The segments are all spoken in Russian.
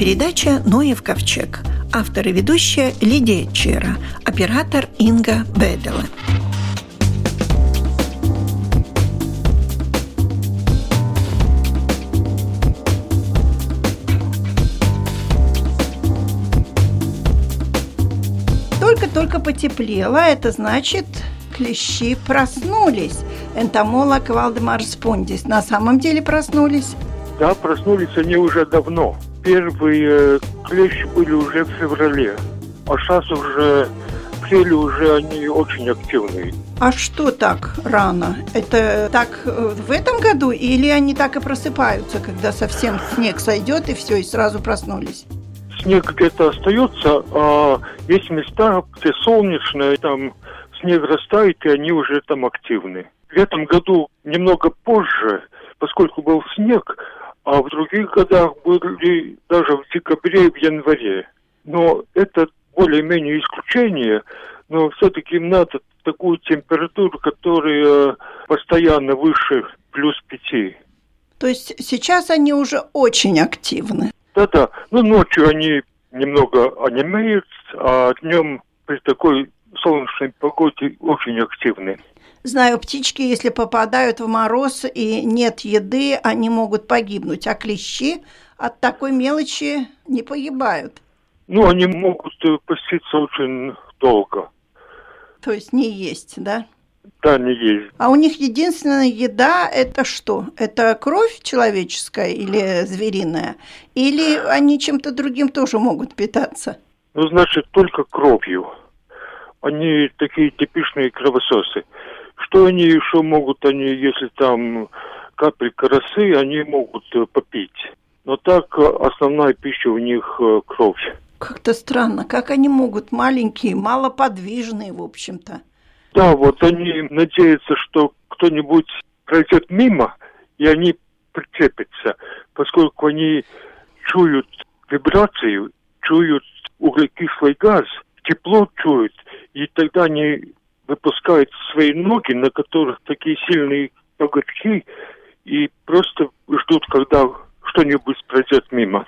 передача «Ноев ковчег». Автор и ведущая Лидия Чера. Оператор Инга Бедела. Только-только потеплело, это значит, клещи проснулись. Энтомолог Валдемар Спондис на самом деле проснулись? Да, проснулись они уже давно. Первые клещи были уже в феврале, а сейчас уже в апреле уже они очень активные. А что так рано? Это так э, в этом году или они так и просыпаются, когда совсем снег сойдет и все, и сразу проснулись? Снег где-то остается, а есть места, где солнечное, там снег растает, и они уже там активны. В этом году немного позже, поскольку был снег, а в других годах были даже в декабре и в январе. Но это более-менее исключение, но все-таки им надо такую температуру, которая постоянно выше плюс пяти. То есть сейчас они уже очень активны? Да-да. Ну, ночью они немного онемеют, а днем при такой солнечной погоде очень активны. Знаю, птички, если попадают в мороз и нет еды, они могут погибнуть, а клещи от такой мелочи не погибают. Ну, они могут э, поститься очень долго. То есть не есть, да? Да, не есть. А у них единственная еда – это что? Это кровь человеческая или звериная? Или они чем-то другим тоже могут питаться? Ну, значит, только кровью. Они такие типичные кровососы. Что они еще могут, они, если там капелька росы, они могут э, попить. Но так э, основная пища у них э, кровь. Как-то странно, как они могут, маленькие, малоподвижные, в общем-то. Да, вот они надеются, что кто-нибудь пройдет мимо, и они прицепятся, поскольку они чуют вибрацию, чуют углекислый газ, тепло чуют, и тогда они выпускают свои ноги, на которых такие сильные коготки, и просто ждут, когда что-нибудь пройдет мимо.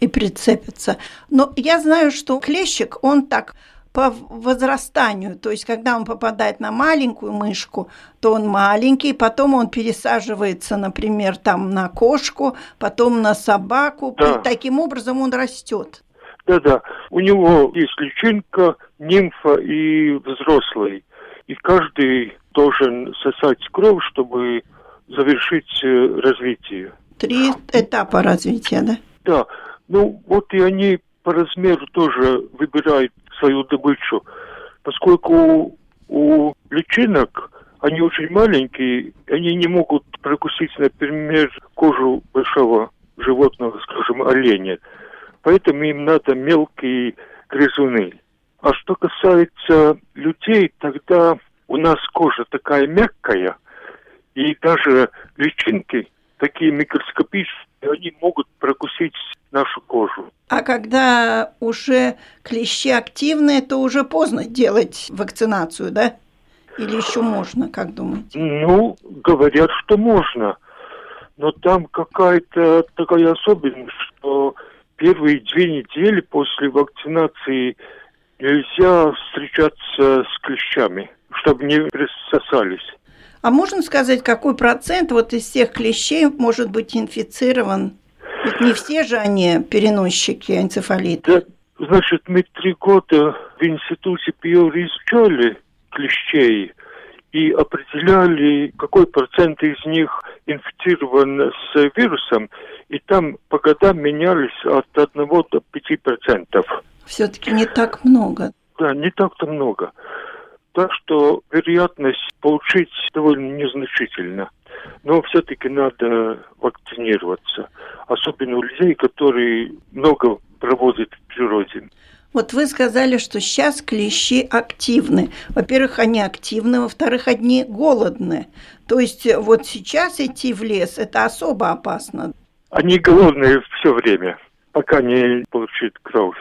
И прицепится. Но я знаю, что клещик, он так по возрастанию, то есть когда он попадает на маленькую мышку, то он маленький, потом он пересаживается, например, там на кошку, потом на собаку, да. и таким образом он растет. Да-да, у него есть личинка, нимфа и взрослый и каждый должен сосать кровь, чтобы завершить э, развитие. Три этапа развития, да? Да. Ну, вот и они по размеру тоже выбирают свою добычу, поскольку у личинок они очень маленькие, они не могут прокусить, например, кожу большого животного, скажем, оленя. Поэтому им надо мелкие грызуны. А что касается людей, тогда у нас кожа такая мягкая, и даже личинки такие микроскопические, они могут прокусить нашу кожу. А когда уже клещи активные, то уже поздно делать вакцинацию, да? Или еще можно, как думаете? Ну, говорят, что можно. Но там какая-то такая особенность, что первые две недели после вакцинации нельзя встречаться с клещами, чтобы не присосались. А можно сказать, какой процент вот из всех клещей может быть инфицирован? Ведь не все же они переносчики энцефалита. Да, значит, мы три года в институте Пиори изучали клещей и определяли, какой процент из них инфицирован с вирусом, и там по годам менялись от 1 до 5 процентов. Все-таки не так много. Да, не так-то много. Так что вероятность получить довольно незначительна. Но все-таки надо вакцинироваться. Особенно у людей, которые много проводят в природе. Вот вы сказали, что сейчас клещи активны. Во-первых, они активны, во-вторых, они голодны. То есть вот сейчас идти в лес – это особо опасно. Они голодные все время, пока не получат кровь.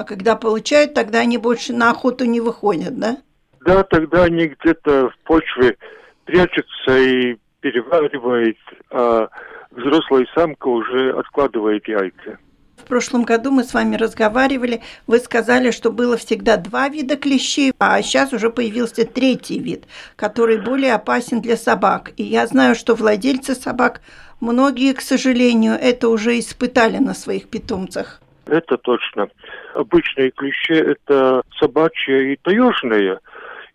А когда получают, тогда они больше на охоту не выходят, да? Да, тогда они где-то в почве прячутся и переваривают, а взрослая самка уже откладывает яйца. В прошлом году мы с вами разговаривали, вы сказали, что было всегда два вида клещей, а сейчас уже появился третий вид, который более опасен для собак. И я знаю, что владельцы собак, многие, к сожалению, это уже испытали на своих питомцах. Это точно. Обычные клещи – это собачьи и таежные.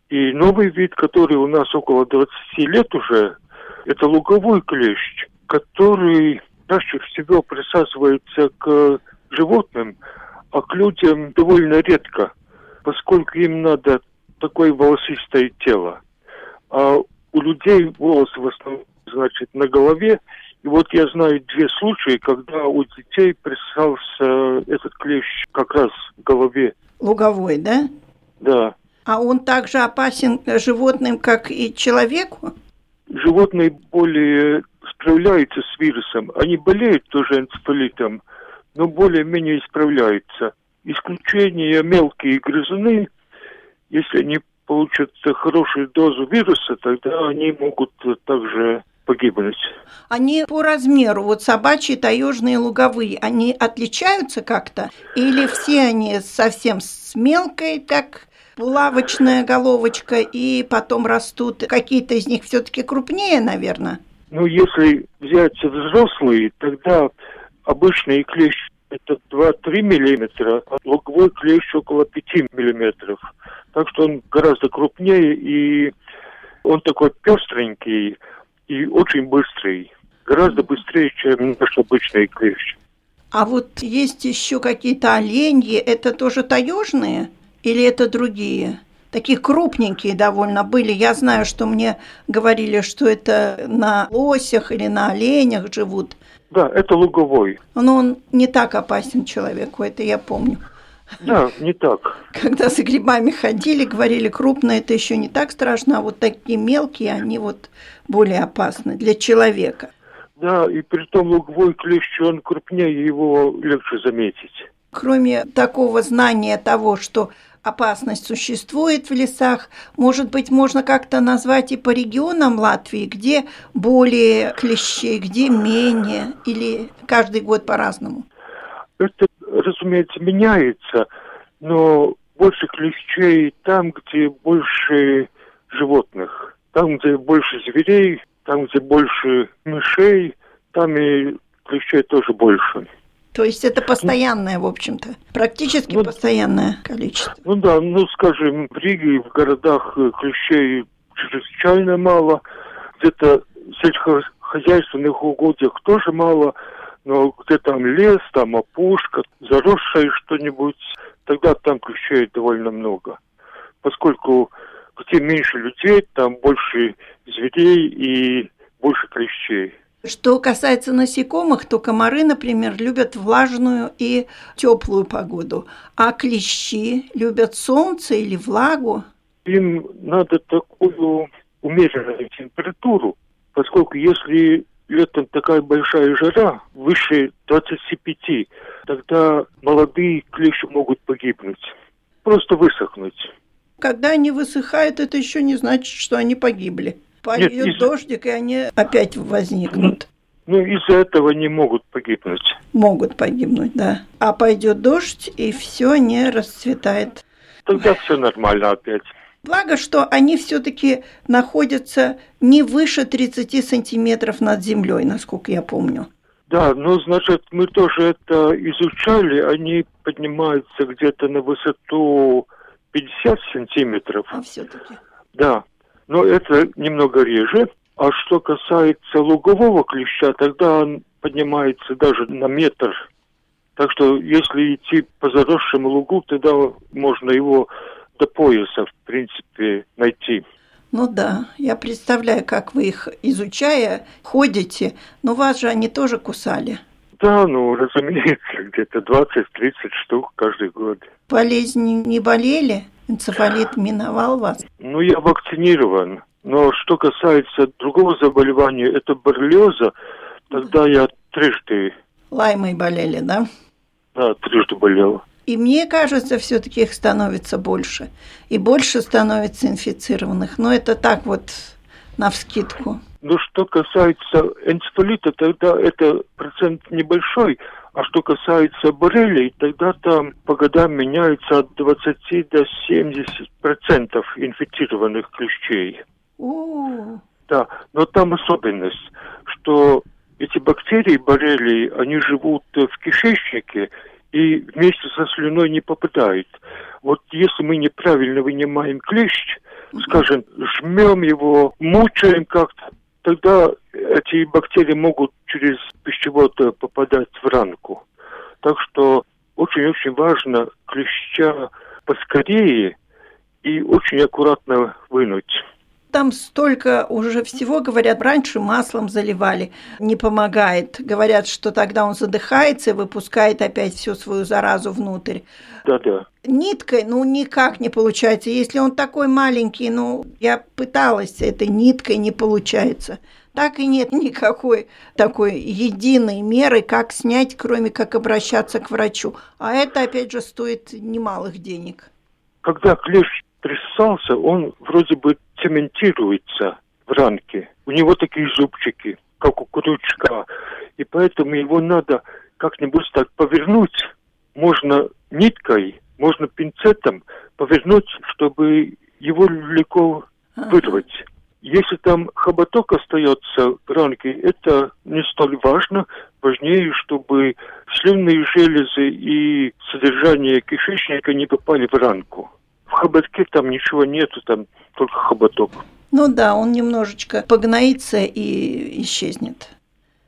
И новый вид, который у нас около 20 лет уже, это луговой клещ, который чаще всего присасывается к животным, а к людям довольно редко, поскольку им надо такое волосистое тело. А у людей волосы в основном, значит, на голове. И вот я знаю две случаи, когда у детей присосался этот клещ как раз в голове. Луговой, да? Да. А он также опасен животным, как и человеку? Животные более справляются с вирусом. Они болеют тоже энцефалитом, но более-менее справляются. Исключение мелкие грызуны, если они получат хорошую дозу вируса, тогда они могут также погибнуть. Они по размеру, вот собачьи, таежные, луговые, они отличаются как-то? Или все они совсем с мелкой, так булавочная головочка, и потом растут. Какие-то из них все-таки крупнее, наверное. Ну, если взять взрослые, тогда обычный клещ это 2-3 миллиметра, а луговой клещ около 5 миллиметров. Так что он гораздо крупнее, и он такой пестренький и очень быстрый. Гораздо быстрее, чем наш обычный клещ. А вот есть еще какие-то оленьи, это тоже таежные? Или это другие? Такие крупненькие довольно были. Я знаю, что мне говорили, что это на лосях или на оленях живут. Да, это луговой. Но он не так опасен человеку, это я помню. Да, не так. Когда за грибами ходили, говорили, крупные это еще не так страшно, а вот такие мелкие, они вот более опасны для человека. Да, и при том луговой клещ, он крупнее, его легче заметить. Кроме такого знания того, что опасность существует в лесах. Может быть, можно как-то назвать и по регионам Латвии, где более клещей, где менее, или каждый год по-разному? Это, разумеется, меняется, но больше клещей там, где больше животных, там, где больше зверей, там, где больше мышей, там и клещей тоже больше. То есть это постоянное, в общем-то, практически ну, постоянное количество. Ну да, ну скажем, в Риге, в городах э, клещей чрезвычайно мало, где-то в сельскохозяйственных угодьях тоже мало, но где там лес, там опушка, заросшее что-нибудь, тогда там клещей довольно много. Поскольку где меньше людей, там больше зверей и больше клещей. Что касается насекомых, то комары, например, любят влажную и теплую погоду, а клещи любят солнце или влагу. Им надо такую умеренную температуру, поскольку если летом такая большая жара, выше 25, тогда молодые клещи могут погибнуть, просто высохнуть. Когда они высыхают, это еще не значит, что они погибли пойдет Нет, из... дождик, и они опять возникнут. Ну, из-за этого не могут погибнуть. Могут погибнуть, да. А пойдет дождь, и все не расцветает. Тогда все нормально опять. Благо, что они все-таки находятся не выше 30 сантиметров над землей, насколько я помню. Да, ну, значит, мы тоже это изучали. Они поднимаются где-то на высоту 50 сантиметров. А все-таки? Да но это немного реже. А что касается лугового клеща, тогда он поднимается даже на метр. Так что если идти по заросшему лугу, тогда можно его до пояса, в принципе, найти. Ну да, я представляю, как вы их изучая, ходите, но вас же они тоже кусали. Да, ну, разумеется, где-то 20-30 штук каждый год. Болезни не болели? Энцефалит миновал вас? Ну, я вакцинирован. Но что касается другого заболевания, это боррелиоза, тогда я трижды... Лаймой болели, да? Да, трижды болел. И мне кажется, все-таки их становится больше. И больше становится инфицированных. Но это так вот на вскидку. Ну, что касается энцефалита, тогда это процент небольшой, А что касается боррелей, тогда там по годам меняется от 20 до 70 процентов инфицированных клещей. О, Да, но там особенность, что эти бактерии боррелии, они живут в кишечнике и вместе со слюной не попадают. Вот если мы неправильно вынимаем клещ, скажем, жмем его, мучаем как-то, тогда эти бактерии могут через пищевод э, попадать в ранку. Так что очень-очень важно клеща поскорее и очень аккуратно вынуть. Там столько уже всего, говорят, раньше маслом заливали, не помогает. Говорят, что тогда он задыхается и выпускает опять всю свою заразу внутрь. Да-да. Ниткой, ну, никак не получается. Если он такой маленький, ну, я пыталась этой ниткой, не получается. Так и нет никакой такой единой меры, как снять, кроме как обращаться к врачу. А это, опять же, стоит немалых денег. Когда клещ присосался, он вроде бы цементируется в ранке. У него такие зубчики, как у крючка. И поэтому его надо как-нибудь так повернуть. Можно ниткой, можно пинцетом повернуть, чтобы его легко вырвать. Если там хоботок остается в ранке, это не столь важно. Важнее, чтобы слюнные железы и содержание кишечника не попали в ранку. Хоботке там ничего нету, там только хоботок. Ну да, он немножечко погноится и исчезнет.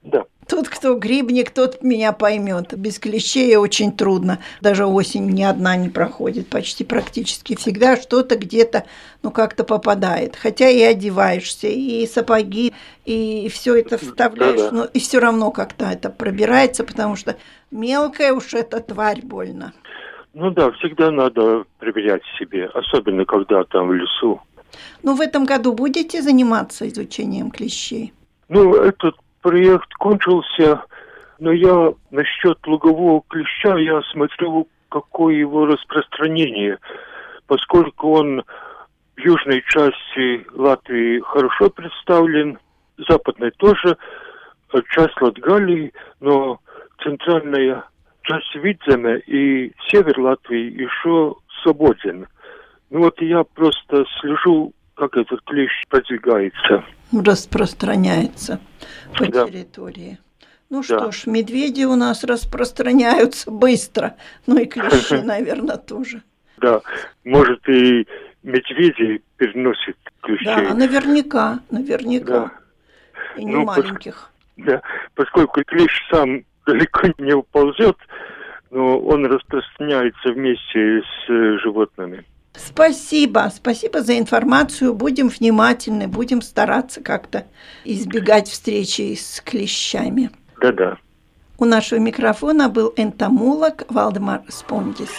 Да. Тот, кто грибник, тот меня поймет. Без клещей очень трудно. Даже осень ни одна не проходит. Почти практически всегда что-то где-то, ну, как-то попадает. Хотя и одеваешься, и сапоги, и все это вставляешь. Да-да. Но и все равно как-то это пробирается, потому что мелкая уж эта тварь больно. Ну да, всегда надо проверять себе, особенно когда там в лесу. Ну, в этом году будете заниматься изучением клещей? Ну, этот проект кончился, но я насчет лугового клеща, я смотрю, какое его распространение, поскольку он в южной части Латвии хорошо представлен, западной тоже, часть Латгалии, но центральная часть Видземе и север Латвии еще свободен. Ну вот я просто слежу, как этот клещ продвигается. Распространяется по Да. территории. Ну Да. что ж, медведи у нас распространяются быстро. Ну и клещи, наверное, тоже. Да, может и медведи переносят клещей. Да, наверняка, наверняка. Да. И не Ну, пос- маленьких. Да, поскольку клещ сам далеко не уползет, но он распространяется вместе с э, животными. Спасибо, спасибо за информацию. Будем внимательны, будем стараться как-то избегать встречи с клещами. Да-да. У нашего микрофона был энтомолог Валдемар Спондис.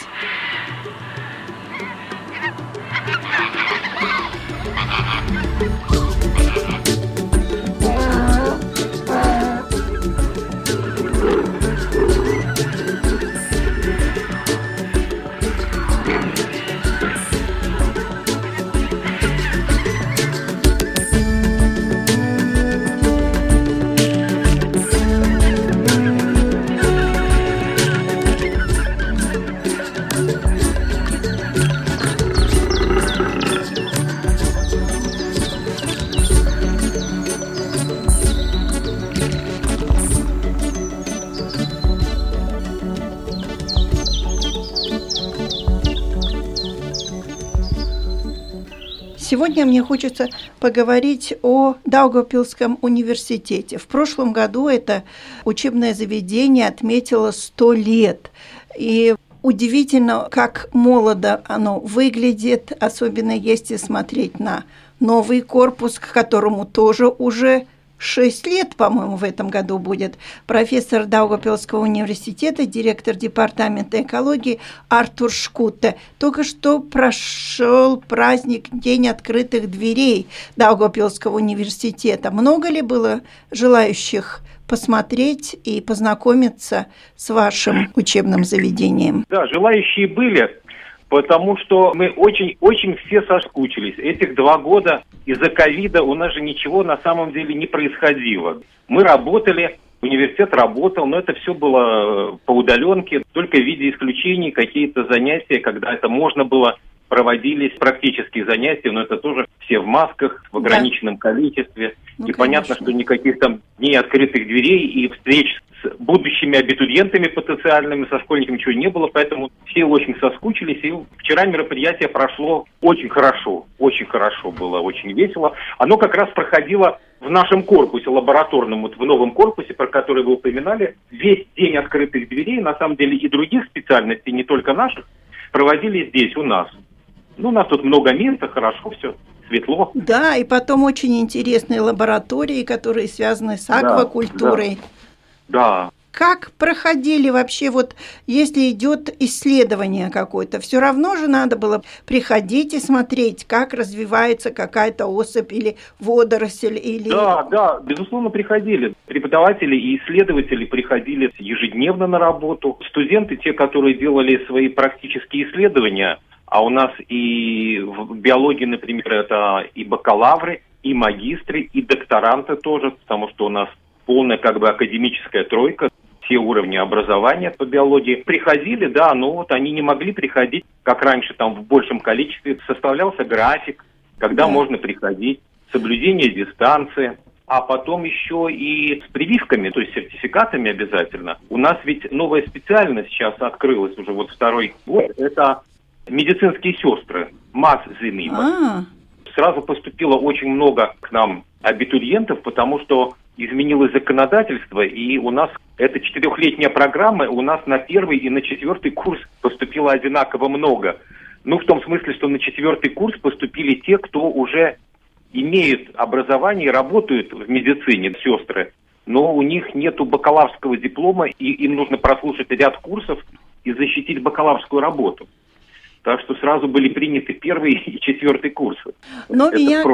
Сегодня мне хочется поговорить о Даугавпилском университете. В прошлом году это учебное заведение отметило 100 лет. И удивительно, как молодо оно выглядит, особенно если смотреть на новый корпус, к которому тоже уже 6 лет, по-моему, в этом году будет. Профессор Даугавпилского университета, директор департамента экологии Артур Шкутте. Только что прошел праздник День открытых дверей Даугавпилского университета. Много ли было желающих посмотреть и познакомиться с вашим учебным заведением? Да, желающие были, потому что мы очень-очень все соскучились. Этих два года из-за ковида у нас же ничего на самом деле не происходило. Мы работали, Университет работал, но это все было э, по удаленке, только в виде исключений какие-то занятия, когда это можно было проводились практические занятия, но это тоже все в масках, в ограниченном да. количестве. Ну, и конечно. понятно, что никаких там дней открытых дверей и встреч с будущими абитуриентами потенциальными, со школьниками ничего не было, поэтому все очень соскучились. И вчера мероприятие прошло очень хорошо, очень хорошо было, очень весело. Оно как раз проходило в нашем корпусе лабораторном, вот в новом корпусе, про который вы упоминали, весь день открытых дверей, на самом деле и других специальностей, не только наших, проводили здесь, у нас. Ну, у нас тут много места, хорошо все, светло. Да, и потом очень интересные лаборатории, которые связаны с аквакультурой. Да, да. Как проходили вообще, вот если идет исследование какое-то, все равно же надо было приходить и смотреть, как развивается какая-то особь или водоросль или... Да, да, безусловно, приходили. Преподаватели и исследователи приходили ежедневно на работу. Студенты, те, которые делали свои практические исследования, а у нас и в биологии, например, это и бакалавры, и магистры, и докторанты тоже, потому что у нас полная как бы академическая тройка, все уровни образования по биологии. Приходили, да, но вот они не могли приходить, как раньше, там в большем количестве. Составлялся график, когда да. можно приходить, соблюдение дистанции а потом еще и с прививками, то есть сертификатами обязательно. У нас ведь новая специальность сейчас открылась уже вот второй год. Это медицинские сестры, МАС А. Сразу поступило очень много к нам абитуриентов, потому что изменилось законодательство, и у нас эта четырехлетняя программа, у нас на первый и на четвертый курс поступило одинаково много. Ну, в том смысле, что на четвертый курс поступили те, кто уже имеют образование и работают в медицине, сестры, но у них нету бакалаврского диплома, и им нужно прослушать ряд курсов и защитить бакалаврскую работу. Так что сразу были приняты первый и четвертый курсы. Но Это меня,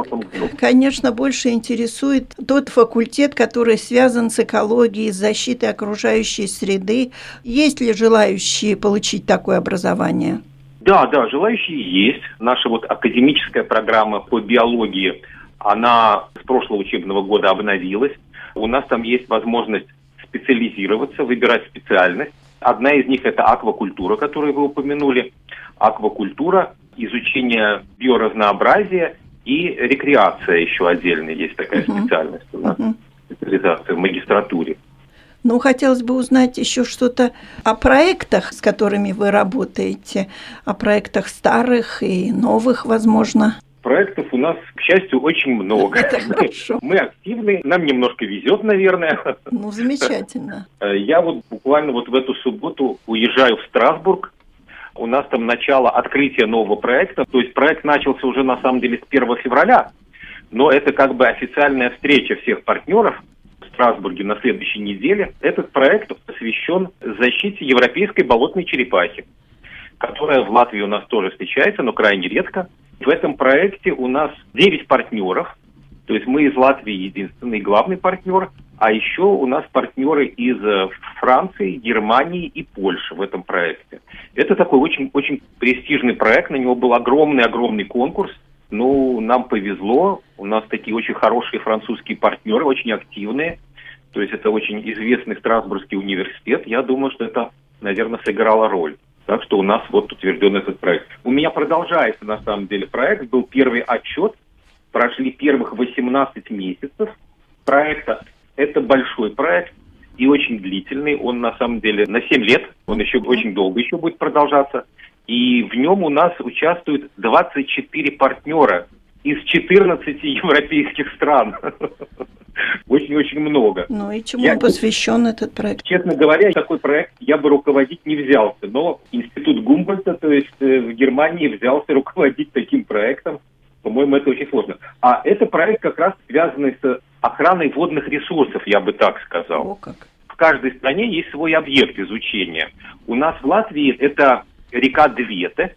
конечно, больше интересует тот факультет, который связан с экологией, с защитой окружающей среды. Есть ли желающие получить такое образование? Да, да, желающие есть. Наша вот академическая программа по биологии, она с прошлого учебного года обновилась. У нас там есть возможность специализироваться, выбирать специальность. Одна из них это аквакультура, которую вы упомянули аквакультура, изучение биоразнообразия и рекреация еще отдельно есть такая uh-huh. специальность у нас, uh-huh. специализация в магистратуре. Ну, хотелось бы узнать еще что-то о проектах, с которыми вы работаете, о проектах старых и новых, возможно. Проектов у нас, к счастью, очень много. Это хорошо. Мы активны, нам немножко везет, наверное. Ну, замечательно. Я вот буквально вот в эту субботу уезжаю в Страсбург у нас там начало открытия нового проекта. То есть проект начался уже на самом деле с 1 февраля, но это как бы официальная встреча всех партнеров в Страсбурге на следующей неделе. Этот проект посвящен защите европейской болотной черепахи, которая в Латвии у нас тоже встречается, но крайне редко. В этом проекте у нас 9 партнеров, то есть мы из Латвии единственный главный партнер, а еще у нас партнеры из э, Франции, Германии и Польши в этом проекте. Это такой очень, очень престижный проект, на него был огромный-огромный конкурс. Ну, нам повезло, у нас такие очень хорошие французские партнеры, очень активные. То есть это очень известный Страсбургский университет. Я думаю, что это, наверное, сыграло роль. Так что у нас вот утвержден этот проект. У меня продолжается, на самом деле, проект. Был первый отчет. Прошли первых 18 месяцев проекта. Это большой проект и очень длительный. Он на самом деле на 7 лет, он еще очень долго еще будет продолжаться. И в нем у нас участвуют 24 партнера из 14 европейских стран. Очень-очень много. Ну и чему я, он посвящен этот проект? Честно говоря, такой проект я бы руководить не взялся, но Институт Гумбольта, то есть э, в Германии, взялся руководить таким проектом. По-моему, это очень сложно. А это проект как раз связанный с охраной водных ресурсов, я бы так сказал. О, как. В каждой стране есть свой объект изучения. У нас в Латвии это река Двете,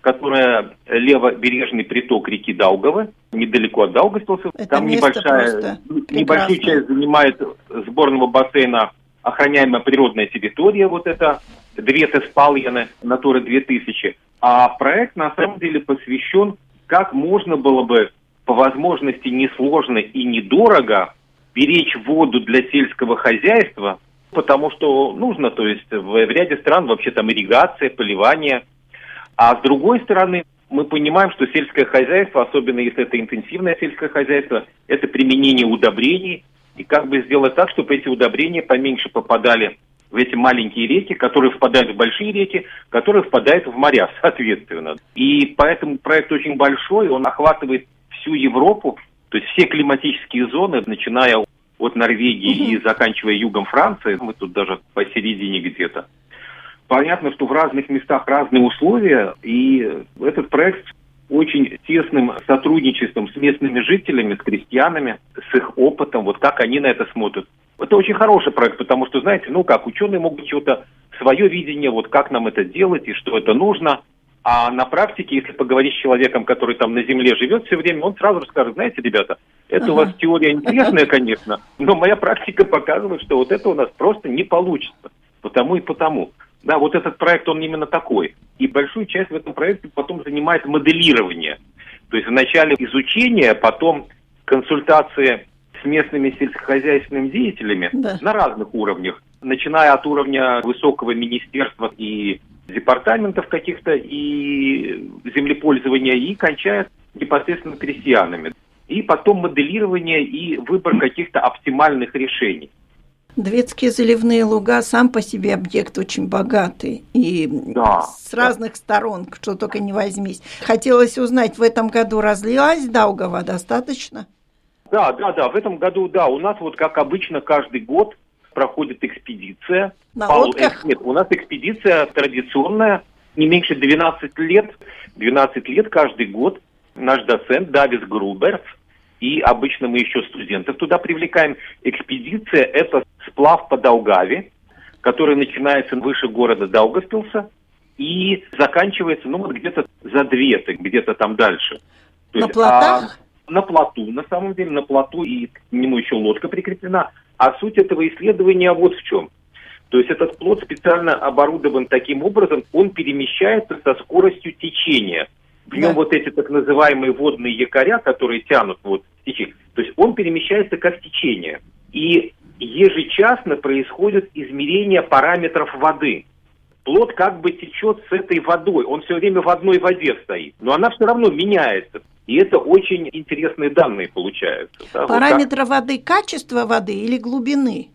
которая левобережный приток реки Даугавы, недалеко от Даугавпилса. Там небольшая, небольшую часть занимает сборного бассейна охраняемая природная территория, вот это Двете Спальяны, Натура 2000. А проект на самом деле посвящен, как можно было бы по возможности несложно и недорого беречь воду для сельского хозяйства, потому что нужно, то есть в, в ряде стран вообще там ирригация, поливание. А с другой стороны, мы понимаем, что сельское хозяйство, особенно если это интенсивное сельское хозяйство, это применение удобрений. И как бы сделать так, чтобы эти удобрения поменьше попадали в эти маленькие реки, которые впадают в большие реки, которые впадают в моря, соответственно. И поэтому проект очень большой, он охватывает всю Европу, то есть все климатические зоны, начиная от Норвегии угу. и заканчивая югом Франции, мы тут даже посередине где-то. Понятно, что в разных местах разные условия, и этот проект очень тесным сотрудничеством с местными жителями, с крестьянами, с их опытом, вот как они на это смотрят. Это очень хороший проект, потому что, знаете, ну как, ученые могут что-то, свое видение, вот как нам это делать и что это нужно, а на практике, если поговорить с человеком, который там на Земле живет все время, он сразу расскажет, знаете, ребята, это ага. у вас теория интересная, конечно, но моя практика показывает, что вот это у нас просто не получится. Потому и потому. Да, вот этот проект, он именно такой. И большую часть в этом проекте потом занимает моделирование. То есть вначале изучение, потом консультации с местными сельскохозяйственными деятелями да. на разных уровнях, начиная от уровня высокого министерства и департаментов каких-то и землепользования, и кончая непосредственно крестьянами. И потом моделирование и выбор каких-то оптимальных решений. Дветские заливные луга сам по себе объект очень богатый и да, с разных да. сторон, что только не возьмись. Хотелось узнать, в этом году разлилась Даугава достаточно? Да, да, да, в этом году, да, у нас вот как обычно каждый год проходит экспедиция. На Пал... лодках? Нет, у нас экспедиция традиционная, не меньше 12 лет, 12 лет каждый год. Наш доцент Давис Груберс и обычно мы еще студентов туда привлекаем. Экспедиция – это сплав по Даугаве, который начинается выше города Даугавпилса и заканчивается, ну, вот где-то за две, где-то там дальше. То на есть, плотах? А, на плоту, на самом деле, на плоту, и к нему еще лодка прикреплена. А суть этого исследования вот в чем. То есть этот плот специально оборудован таким образом, он перемещается со скоростью течения – в нем да. вот эти так называемые водные якоря, которые тянут вот течение, то есть он перемещается как течение. И ежечасно происходит измерение параметров воды. Плод как бы течет с этой водой, он все время в одной воде стоит, но она все равно меняется. И это очень интересные данные получаются. Да? Параметры вот воды, качество воды или глубины?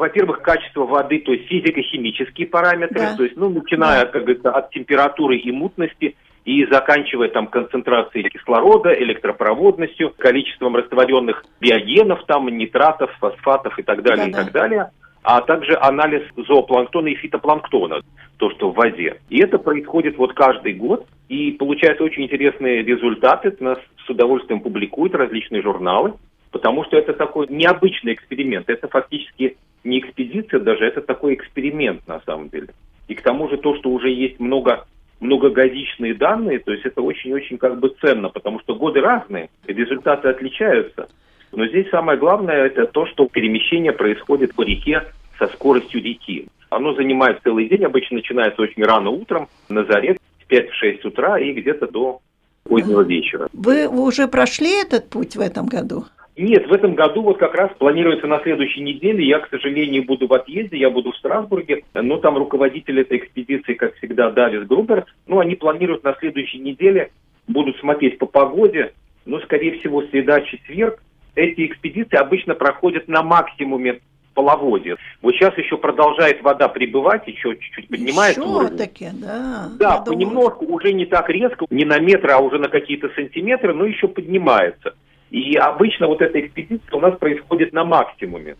во-первых, качество воды, то есть физико-химические параметры, да. то есть, ну, начиная, да. как говорится, от температуры и мутности, и заканчивая там концентрацией кислорода, электропроводностью, количеством растворенных биогенов, там, нитратов, фосфатов и так далее, да, и так далее а также анализ зоопланктона и фитопланктона, то, что в воде. И это происходит вот каждый год, и получаются очень интересные результаты. Нас с удовольствием публикуют различные журналы, потому что это такой необычный эксперимент. Это фактически не экспедиция даже, это такой эксперимент на самом деле. И к тому же то, что уже есть много многогодичные данные, то есть это очень-очень как бы ценно, потому что годы разные, результаты отличаются. Но здесь самое главное это то, что перемещение происходит по реке со скоростью реки. Оно занимает целый день, обычно начинается очень рано утром, на заре, в 5-6 утра и где-то до позднего вечера. Вы уже прошли этот путь в этом году? Нет, в этом году вот как раз планируется на следующей неделе. Я, к сожалению, буду в отъезде, я буду в Страсбурге, но там руководитель этой экспедиции, как всегда, Давис Грубер, ну, они планируют на следующей неделе, будут смотреть по погоде, но, скорее всего, среда-четверг. Эти экспедиции обычно проходят на максимуме половодья. Вот сейчас еще продолжает вода прибывать, еще чуть-чуть поднимается еще уровень. таки, да. Да, понемножку, уже не так резко, не на метр, а уже на какие-то сантиметры, но еще поднимается. И обычно вот эта экспедиция у нас происходит на максимуме.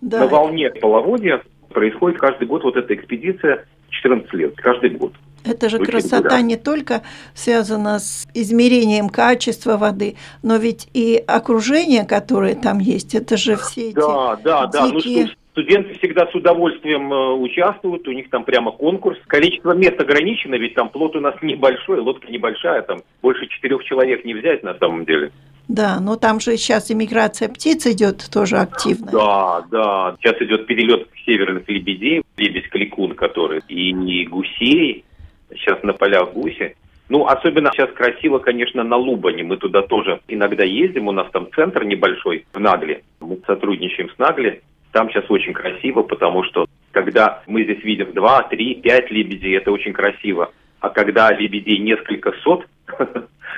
Да. На волне половодья происходит каждый год вот эта экспедиция 14 лет, каждый год. Это же красота да. не только связана с измерением качества воды, но ведь и окружение, которое там есть, это же все эти Да, да, да. Ну, что, студенты всегда с удовольствием э, участвуют, у них там прямо конкурс. Количество мест ограничено, ведь там плот у нас небольшой, лодка небольшая, там больше четырех человек не взять на самом деле. Да, но там же сейчас иммиграция птиц идет тоже активно. Да, да. Сейчас идет перелет северных лебедей, лебедь-кликун, который, и гусей. Сейчас на полях гуси. Ну, особенно сейчас красиво, конечно, на Лубане. Мы туда тоже иногда ездим. У нас там центр небольшой в Нагле. Мы сотрудничаем с Нагли. Там сейчас очень красиво, потому что когда мы здесь видим 2, 3, 5 лебедей, это очень красиво. А когда лебедей несколько сот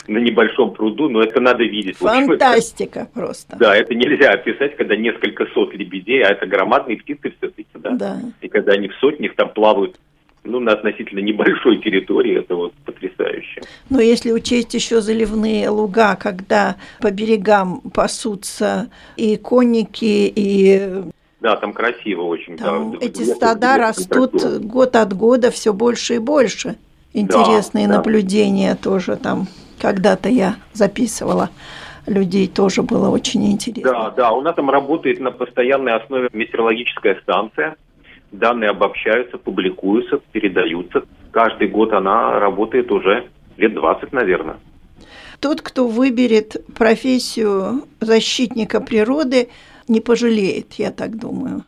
на небольшом пруду, но ну, это надо видеть. Фантастика это, просто. Да, это нельзя описать, когда несколько сот лебедей, а это громадные птицы все-таки, да? Да. И когда они в сотнях там плавают ну, на относительно небольшой территории, это вот потрясающе. Но если учесть еще заливные луга, когда по берегам пасутся и конники, и да, там красиво очень. Там да, эти стада растут красиво. год от года все больше и больше. Интересные да, наблюдения да. тоже там. Когда-то я записывала людей, тоже было очень интересно. Да, да, у нас там работает на постоянной основе метеорологическая станция. Данные обобщаются, публикуются, передаются. Каждый год она работает уже лет 20, наверное. Тот, кто выберет профессию защитника природы, не пожалеет, я так думаю.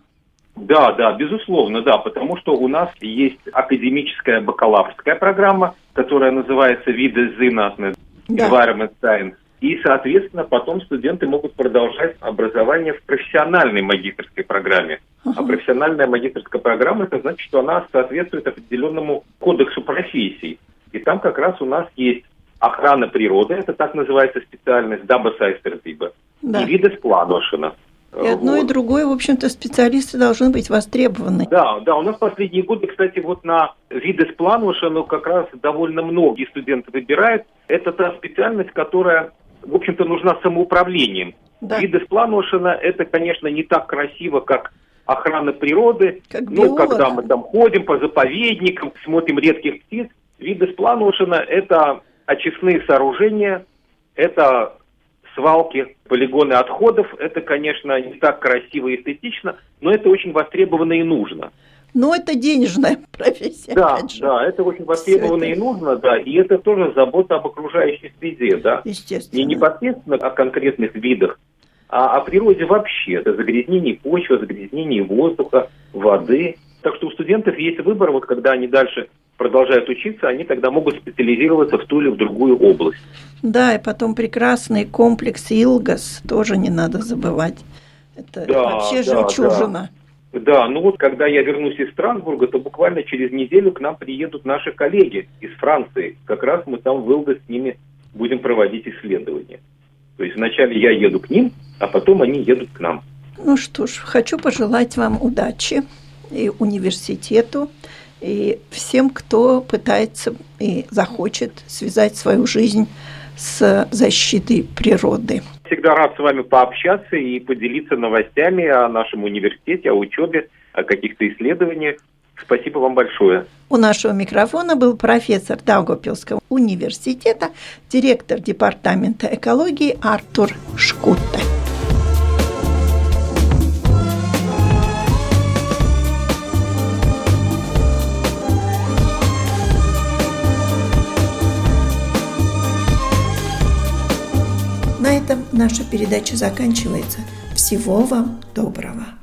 Да, да, безусловно, да, потому что у нас есть академическая бакалаврская программа, которая называется «Виды да. Environment Science». И, соответственно, потом студенты могут продолжать образование в профессиональной магистрской программе. Uh-huh. А профессиональная магистрская программа, это значит, что она соответствует определенному кодексу профессий. И там как раз у нас есть охрана природы, это так называется специальность, даба сайстерзиба, да. и виды спланошина. И одно, вот. и другое, в общем-то, специалисты должны быть востребованы. Да, да, у нас последние годы, кстати, вот на виды сплануша, ну, как раз довольно многие студенты выбирают. Это та специальность, которая, в общем-то, нужна самоуправлением. Да. Виды спланушина – это, конечно, не так красиво, как охрана природы. Как ну, когда мы там ходим по заповедникам, смотрим редких птиц. Виды спланушина – это очистные сооружения, это свалки, полигоны отходов. Это, конечно, не так красиво и эстетично, но это очень востребовано и нужно. Но это денежная профессия. Да, да, это очень востребовано и нужно, да, и это тоже забота об окружающей среде, да. Естественно. Не непосредственно о конкретных видах, а о природе вообще. Это загрязнение почвы, загрязнение воздуха, воды. Так что у студентов есть выбор, вот когда они дальше продолжают учиться, они тогда могут специализироваться в ту или в другую область. Да, и потом прекрасный комплекс Илгас тоже не надо забывать. Это да, вообще да, жемчужина. Да. Да, ну вот когда я вернусь из Страсбурга, то буквально через неделю к нам приедут наши коллеги из Франции. Как раз мы там в Илгас с ними будем проводить исследования. То есть вначале я еду к ним, а потом они едут к нам. Ну что ж, хочу пожелать вам удачи и университету, и всем, кто пытается и захочет связать свою жизнь с защитой природы. Всегда рад с вами пообщаться и поделиться новостями о нашем университете, о учебе, о каких-то исследованиях. Спасибо вам большое. У нашего микрофона был профессор Даугавпилского университета, директор департамента экологии Артур Шкутте. На этом наша передача заканчивается. Всего вам доброго!